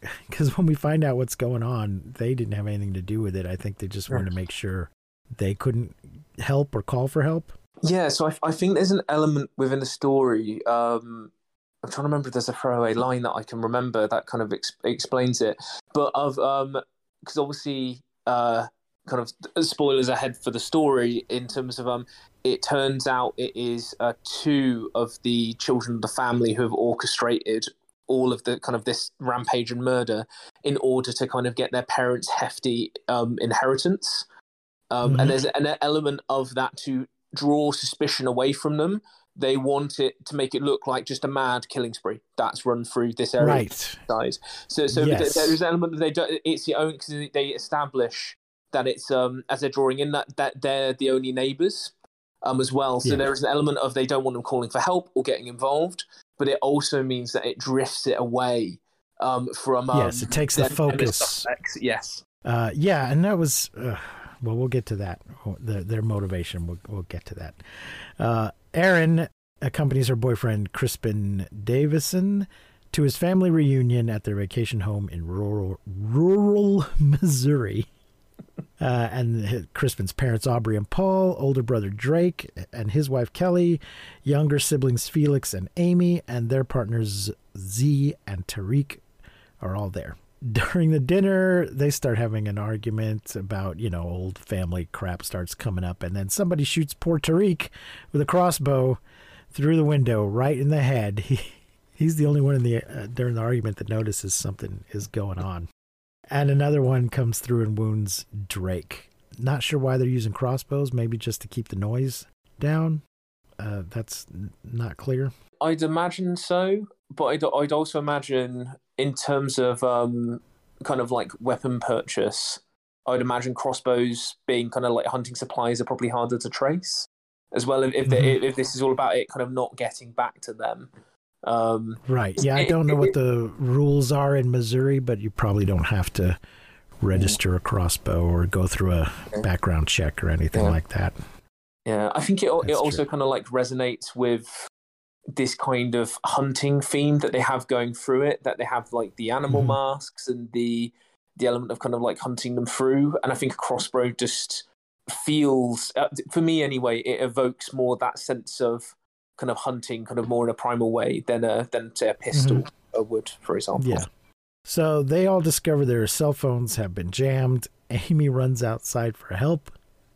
because when we find out what's going on, they didn't have anything to do with it. I think they just wanted to make sure they couldn't help or call for help. Yeah, so I, I think there's an element within the story. Um, I'm trying to remember if there's a throwaway line that I can remember that kind of ex- explains it. But of um, because obviously, uh, kind of spoilers ahead for the story in terms of um, it turns out it is uh, two of the children of the family who have orchestrated all of the kind of this rampage and murder in order to kind of get their parents' hefty um, inheritance. Um, Mhm. And there's an element of that to draw suspicion away from them. They want it to make it look like just a mad killing spree that's run through this area. Right. Guys. So, so Yes. there is an element that they don't. It's the only because they establish that it's um as they're drawing in that that they're the only neighbors um as well. So Yeah. there is an element of they don't want them calling for help or getting involved, but it also means that it drifts it away um from um, Yes, it takes the focus. Yes. Uh, yeah, and that was uh, well. We'll get to that. The, their motivation. We'll, we'll get to that. Uh, Erin accompanies her boyfriend Crispin Davison to his family reunion at their vacation home in rural rural Missouri. Uh, and Crispin's parents, Aubrey and Paul, older brother Drake, and his wife Kelly, younger siblings Felix and Amy, and their partners Zee and Tariq are all there. During the dinner, they start having an argument about, you know, old family crap starts coming up, and then somebody shoots poor Tariq with a crossbow through the window right in the head. He, he's the only one in the uh, during the argument that notices something is going on. And another one comes through and wounds Drake. Not sure why they're using crossbows, maybe just to keep the noise down. Uh, that's not clear. I'd imagine so, but I'd, I'd also imagine in terms of um, kind of like weapon purchase, I'd imagine crossbows being kind of like hunting supplies are probably harder to trace as well. If if, Mhm. if this is all about it kind of not getting back to them, um, Right. Yeah, I don't know what the rules are in Missouri, but you probably don't have to register a crossbow or go through a background check or anything Yeah. like that. Yeah, I think it it also kind of like resonates with this kind of hunting theme that they have going through it. That they have like the animal Mhm. masks and the the element of kind of like hunting them through. And I think a crossbow just feels, uh, for me anyway, it evokes more that sense of kind of hunting, kind of more in a primal way than a than say a pistol uh, would, for example. Yeah. So they all discover their cell phones have been jammed. Amy runs outside for help.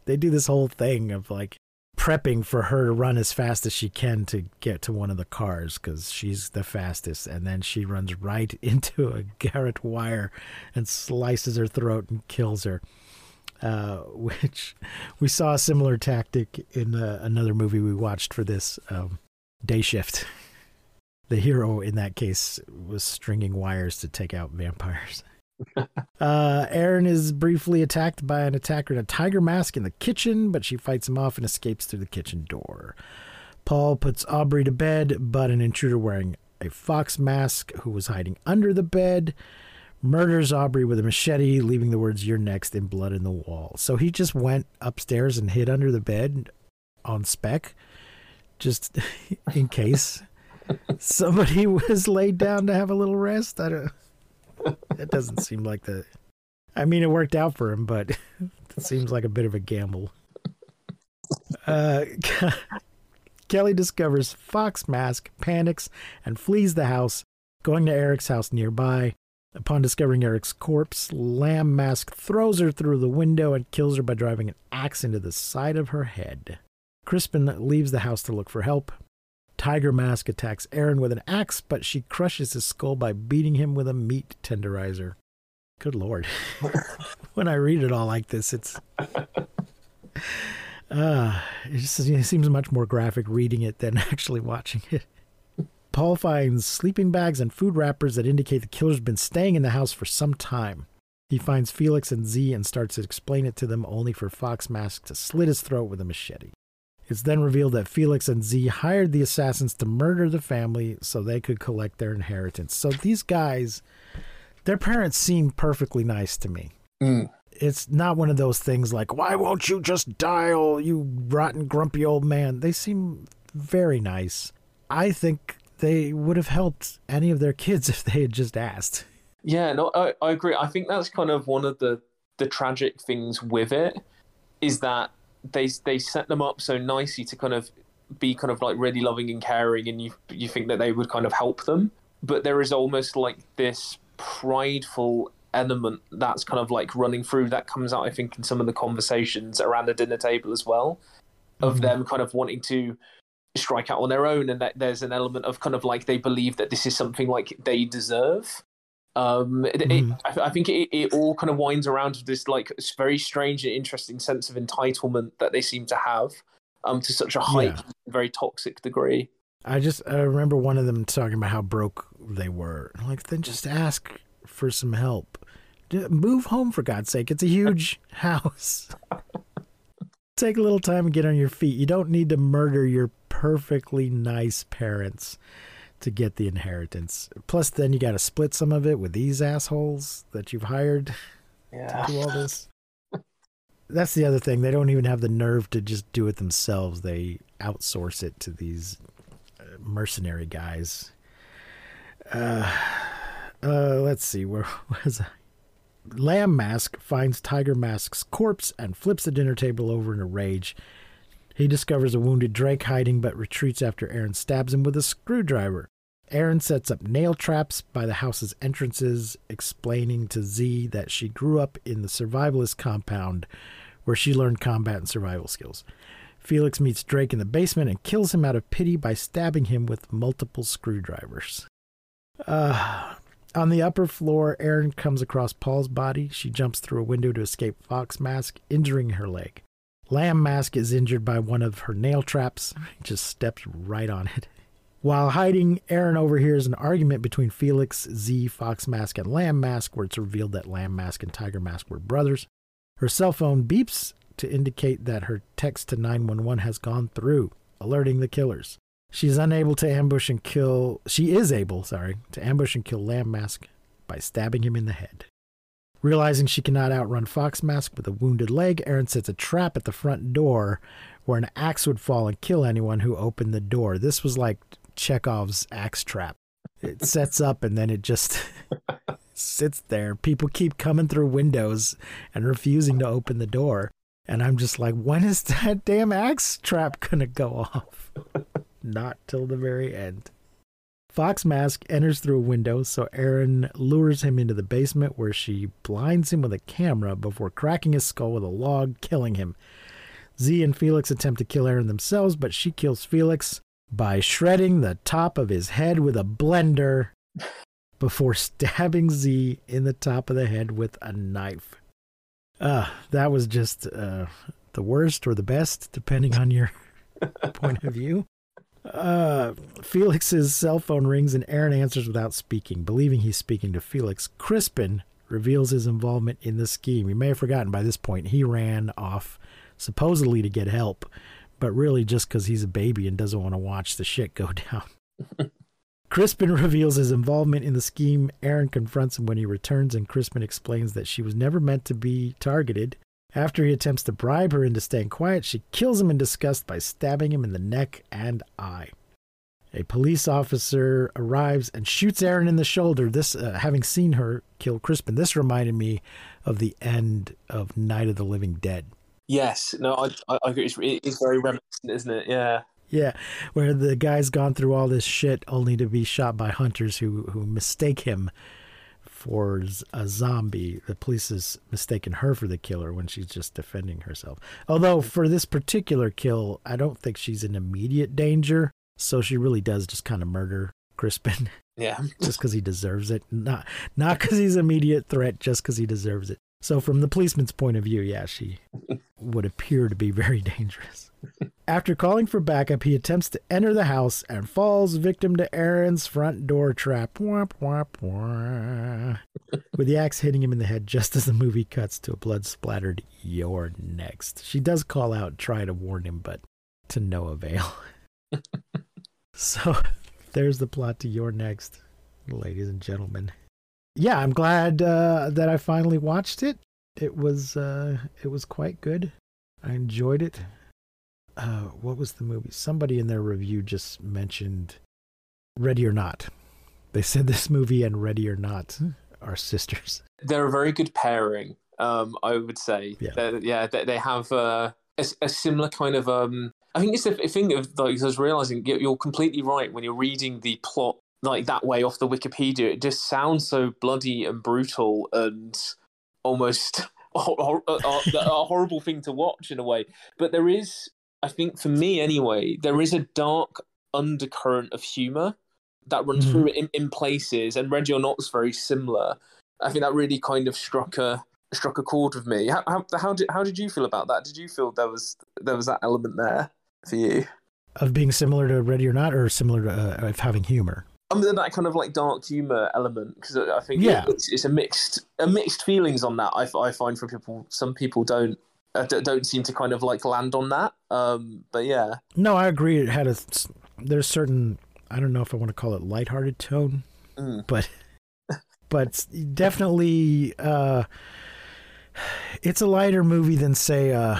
They do this whole thing of like prepping for her to run as fast as she can to get to one of the cars because she's the fastest. And then she runs right into a garrote wire and slices her throat and kills her. Uh, which we saw a similar tactic in uh, another movie we watched for this um, day shift. The hero in that case was stringing wires to take out vampires. Uh, Erin is briefly attacked by an attacker in a tiger mask in the kitchen, but she fights him off and escapes through the kitchen door. Paul puts Aubrey to bed, but an intruder wearing a fox mask who was hiding under the bed murders Aubrey with a machete, leaving the words "You're next" in blood in the wall. So he just went upstairs and hid under the bed on spec, just in case somebody was laid down to have a little rest. I don't. It doesn't seem like the. I mean, it worked out for him, but It seems like a bit of a gamble. Uh, Kelly discovers Fox Mask, panics, and flees the house, going to Eric's house nearby. Upon discovering Eric's corpse, Lamb Mask throws her through the window and kills her by driving an axe into the side of her head. Crispin leaves the house to look for help. Tiger Mask attacks Erin with an axe, but she crushes his skull by beating him with a meat tenderizer. Good lord. when I read it all like this, it's. Uh, it, just, it seems much more graphic reading it than actually watching it. Paul finds sleeping bags and food wrappers that indicate the killer's been staying in the house for some time. He finds Felix and Zee and starts to explain it to them, only for Fox Mask to slit his throat with a machete. It's then revealed that Felix and Zee hired the assassins to murder the family so they could collect their inheritance. So these guys, their parents seem perfectly nice to me. Mm. It's not one of those things like, why won't you just die, oh, you rotten, grumpy old man? They seem very nice. I think they would have helped any of their kids if they had just asked. Yeah, no, I, I agree. I think that's kind of one of the the tragic things with it is that they they set them up so nicely to kind of be kind of like really loving and caring, and you you think that they would kind of help them, but there is almost like this prideful element that's kind of like running through that comes out, I think, in some of the conversations around the dinner table as well, of Mhm. them kind of wanting to strike out on their own, and that there's an element of kind of like they believe that this is something like they deserve. Um, it, it, Mhm. I, I think it, it all kind of winds around to this like very strange and interesting sense of entitlement that they seem to have, um, to such a height, very toxic degree. I just I remember one of them talking about how broke they were. Like, then just ask for some help. Move home for God's sake. It's a huge house. Take a little time and get on your feet. You don't need to murder your perfectly nice parents to get the inheritance. Plus, then you got to split some of it with these assholes that you've hired Yeah. to do all this. That's the other thing. They don't even have the nerve to just do it themselves. They outsource it to these uh, mercenary guys. Uh, uh, let's see. Where was I? Lamb Mask finds Tiger Mask's corpse and flips the dinner table over in a rage. He discovers a wounded Drake hiding but retreats after Erin stabs him with a screwdriver. Erin sets up nail traps by the house's entrances, explaining to Zee that she grew up in the survivalist compound where she learned combat and survival skills. Felix meets Drake in the basement and kills him out of pity by stabbing him with multiple screwdrivers. Uh, on the upper floor, Erin comes across Paul's body. She jumps through a window to escape Fox Mask, injuring her leg. Lamb Mask is injured by one of her nail traps. Just steps right on it. While hiding, Erin overhears an argument between Felix, Zee, Fox Mask, and Lamb Mask, where it's revealed that Lamb Mask and Tiger Mask were brothers. Her cell phone beeps to indicate that her text to 911 has gone through, alerting the killers. She is unable to ambush and kill. She is able, sorry, to ambush and kill Lamb Mask by stabbing him in the head. Realizing she cannot outrun Fox Mask with a wounded leg, Erin sets a trap at the front door where an axe would fall and kill anyone who opened the door. This was like Chekhov's axe trap. It sets up and then it just sits there. People keep coming through windows and refusing to open the door. And I'm just like, when is that damn axe trap gonna go off? Not till the very end. Fox Mask enters through a window, so Erin lures him into the basement where she blinds him with a camera before cracking his skull with a log, killing him. Zee and Felix attempt to kill Erin themselves, but she kills Felix by shredding the top of his head with a blender before stabbing Zee in the top of the head with a knife. Uh, that was just uh, the worst or the best, depending on your point of view. Uh, Felix's cell phone rings and Erin answers without speaking. Believing he's speaking to Felix, Crispin reveals his involvement in the scheme. You may have forgotten by this point, he ran off supposedly to get help, but really just because he's a baby and doesn't want to watch the shit go down. Crispin reveals his involvement in the scheme. Erin confronts him when he returns, and Crispin explains that she was never meant to be targeted. After he attempts to bribe her into staying quiet, she kills him in disgust by stabbing him in the neck and eye. A police officer arrives and shoots Erin in the shoulder. This, uh, having seen her kill Crispin, this reminded me of the end of Night of the Living Dead. Yes, no, I, I, I. It's, it's very reminiscent, isn't it? Yeah. Yeah, where the guy's gone through all this shit only to be shot by hunters who who mistake him for a zombie. The police has mistaken her for the killer when she's just defending herself. Although for this particular kill, I don't think she's in immediate danger, so she really does just kind of murder Crispin Yeah. just because he deserves it. Not not because he's immediate threat, just because he deserves it. So from the policeman's point of view, yeah, she would appear to be very dangerous. After calling for backup, he attempts to enter the house and falls victim to Erin's front door trap. Wah, wah, wah. With the axe hitting him in the head just as the movie cuts to a blood splattered "You're next." She does call out, try to warn him, but to no avail. so there's the plot to "You're next," ladies and gentlemen. Yeah, I'm glad uh, that I finally watched it. It was uh, it was quite good. I enjoyed it. Uh, what was the movie? Somebody in their review just mentioned Ready or Not. They said this movie and Ready or Not are sisters. They're a very good pairing, um, I would say. Yeah. They're- yeah, they, they have uh, a, a similar kind of. Um, I think it's a, a thing of like I was realizing you're you're completely right when you're reading the plot like that way off the Wikipedia. It just sounds so bloody and brutal and almost hor- hor- a, a a horrible thing to watch in a way. But there is, I think, for me anyway, there is a dark undercurrent of humor that runs Mhm. through it in, in places, and Ready or Not's very similar. I think that really kind of struck a struck a chord with me. How, how how did how did you feel about that? Did you feel there was there was that element there for you? Of being similar to Ready or Not, or similar to uh, of having humor. I mean, that kind of like dark humor element because I think Yeah. it's, it's a mixed a mixed feelings on that. I, I find for people, some people don't uh, don't seem to kind of like land on that. Um, but yeah, No, I agree. It had a there's certain I don't know if I want to call it lighthearted tone, Mm. but but definitely uh, it's a lighter movie than say uh,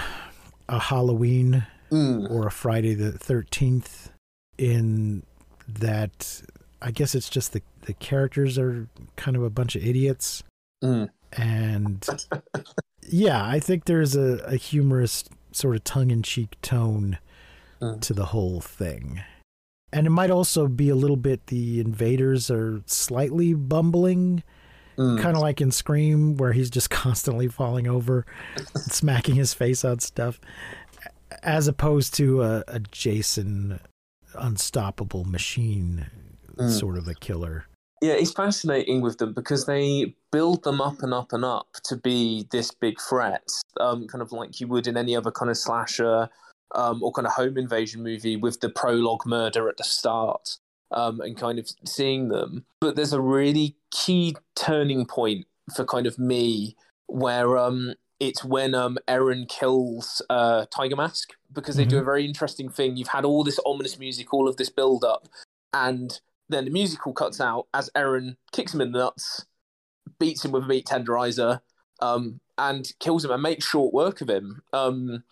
a Halloween Mm. or a Friday the Thirteenth. In that, I guess it's just the the characters are kind of a bunch of idiots, Mm. and yeah, I think there's a, a humorous sort of tongue in cheek tone Mm. to the whole thing. And it might also be a little bit the invaders are slightly bumbling, Mm. kind of like in Scream, where he's just constantly falling over, smacking his face on stuff, as opposed to a, a Jason unstoppable machine Mm. sort of a killer. Yeah, it's fascinating with them because they build them up and up and up to be this big threat, um, kind of like you would in any other kind of slasher um, or kind of home invasion movie with the prologue murder at the start um, and kind of seeing them. But there's a really key turning point for kind of me where um, it's when um, Erin kills uh, Tiger Mask because they do a very interesting thing. You've had all this ominous music, all of this build up, and then the musical cuts out as Erin kicks him in the nuts, beats him with a meat tenderizer, um, and kills him and makes short work of him. Um,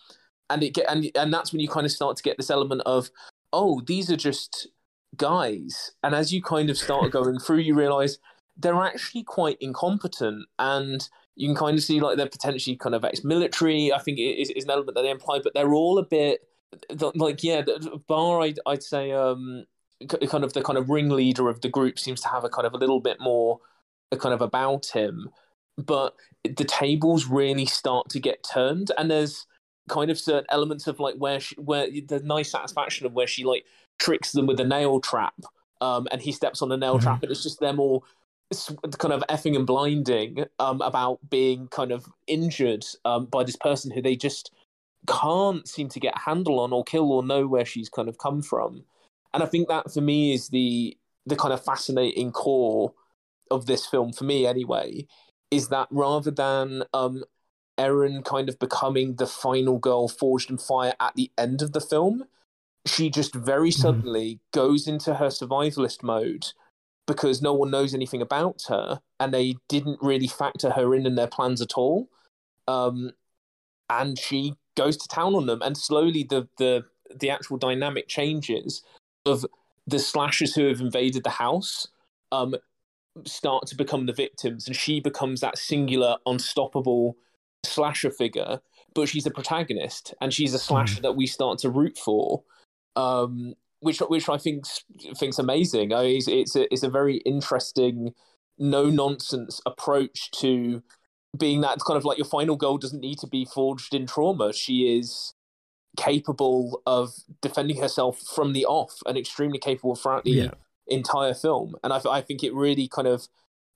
and it get, and and that's when you kind of start to get this element of, oh, these are just guys. And as you kind of start going through, you realize they're actually quite incompetent and you can kind of see like they're potentially kind of ex-military. I think it is, is an element that they imply, but they're all a bit like yeah. the- Bar, I'd, I'd say um, kind of the kind of ringleader of the group seems to have a kind of a little bit more kind of about him, but the tables really start to get turned, and there's kind of certain elements of like where she, where the nice satisfaction of where she like tricks them with a nail trap, um, and he steps on the nail Mhm. trap, and it's just them all kind of effing and blinding um, about being kind of injured um, by this person who they just can't seem to get a handle on or kill or know where she's kind of come from. And I think that for me is the the kind of fascinating core of this film for me anyway is that rather than um Erin kind of becoming the final girl forged in fire at the end of the film, she just very suddenly goes into her survivalist mode because no one knows anything about her and they didn't really factor her in in their plans at all. Um, and she goes to town on them and slowly the the the actual dynamic changes of the slashers who have invaded the house um, start to become the victims, and she becomes that singular, unstoppable slasher figure. But she's a protagonist, and she's a slasher that we start to root for, um, which which I think think's amazing. I mean, it's, it's a it's a very interesting, no nonsense approach to being that kind of like your final goal doesn't need to be forged in trauma. She is capable of defending herself from the off and extremely capable throughout the Yeah. Entire film. And I, I think it really kind of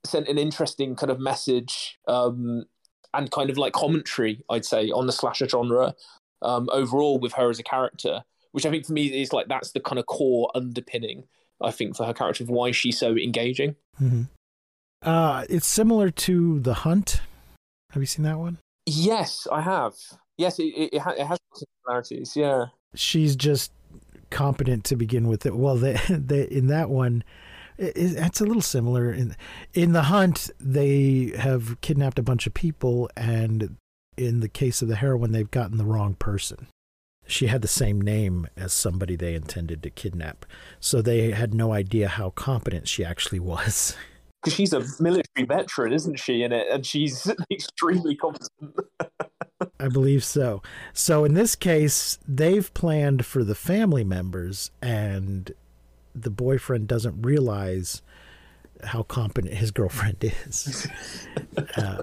sent an interesting kind of message um, and kind of like commentary, I'd say, on the slasher genre um, overall with her as a character, which I think for me is like that's the kind of core underpinning. I think for her character of why she's so engaging. hmm Uh, it's similar to The Hunt. Have you seen that one? Yes, I have. Yes, it, it, it has similarities. Yeah. She's just competent to begin with. It well, they, they in that one, it, it's a little similar. In in The Hunt, they have kidnapped a bunch of people, and in the case of the heroine, they've gotten the wrong person. She had the same name as somebody they intended to kidnap, so they had no idea how competent she actually was. because she's a military veteran, isn't she? In it, and she's extremely competent. I believe so. So in this case, they've planned for the family members, and the boyfriend doesn't realize how competent his girlfriend is. uh,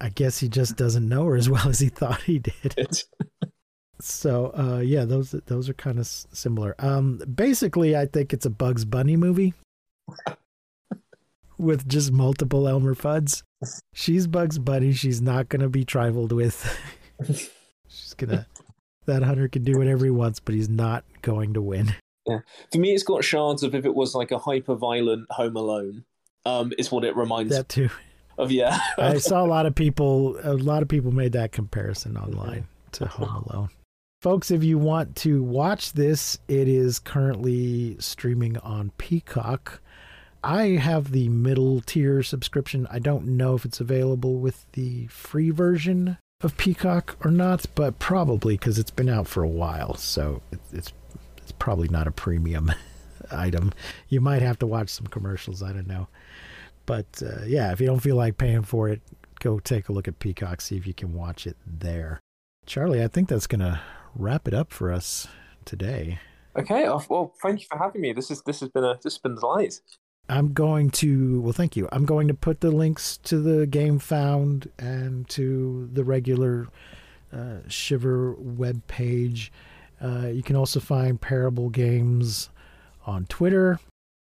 I guess he just doesn't know her as well as he thought he did. So uh, yeah, those those are kind of s- similar. Um, basically, I think it's a Bugs Bunny movie with just multiple Elmer Fudds. She's Bugs Bunny. She's not gonna be trifled with. She's gonna. That hunter can do whatever he wants, but he's not going to win. Yeah. For me, it's got shards of if it was like a hyper violent Home Alone. Um, is what it reminds That too. of. Yeah. I saw a lot of people. A lot of people made that comparison online to Home Alone. Folks, if you want to watch this, it is currently streaming on Peacock. I have the middle tier subscription. I don't know if it's available with the free version of Peacock or not, but probably because it's been out for a while, so it's it's, it's probably not a premium item. You might have to watch some commercials. I don't know, but uh, yeah, if you don't feel like paying for it, go take a look at Peacock, see if you can watch it there. Charlie, I think that's gonna wrap it up for us today. Okay. Well, thank you for having me. This is this has been a this has been delight. I'm going to, well, thank you. I'm going to put the links to the Gamefound and to the regular uh, Shiver web page. Uh, you can also find Parable Games on Twitter.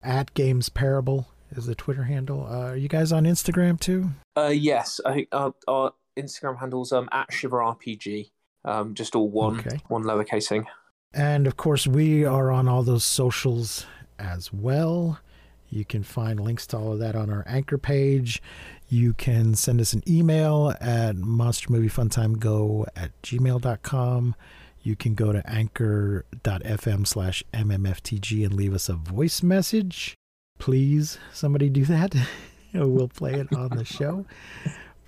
At Games Parable is the Twitter handle. Uh, are you guys on Instagram too? Uh, yes, I think our, our Instagram handles um at Shiver RPG. Um, just all one Okay. one lowercasing. And of course, we are on all those socials as well. You can find links to all of that on our anchor page. You can send us an email at monstermoviefuntimego at gmail.com. You can go to anchor.fm slash mmftg and leave us a voice message. Please, somebody do that. we'll play it on the show.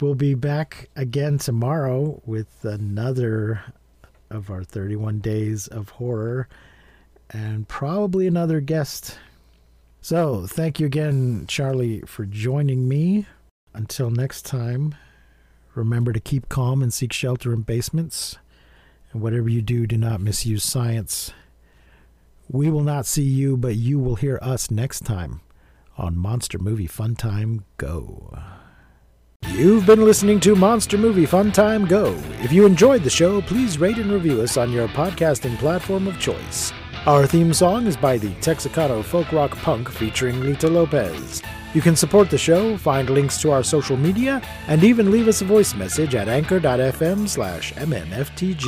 We'll be back again tomorrow with another of our 31 days of horror and probably another guest. So, thank you again, Charlie, for joining me. Until next time, remember to keep calm and seek shelter in basements. And whatever you do, do not misuse science. We will not see you, but you will hear us next time on Monster Movie Fun Time Go. You've been listening to Monster Movie Fun Time Go. If you enjoyed the show, please rate and review us on your podcasting platform of choice. Our theme song is by the Texacato Folk Rock Punk featuring Lita Lopez. You can support the show, find links to our social media, and even leave us a voice message at anchor.fm slash mmftg.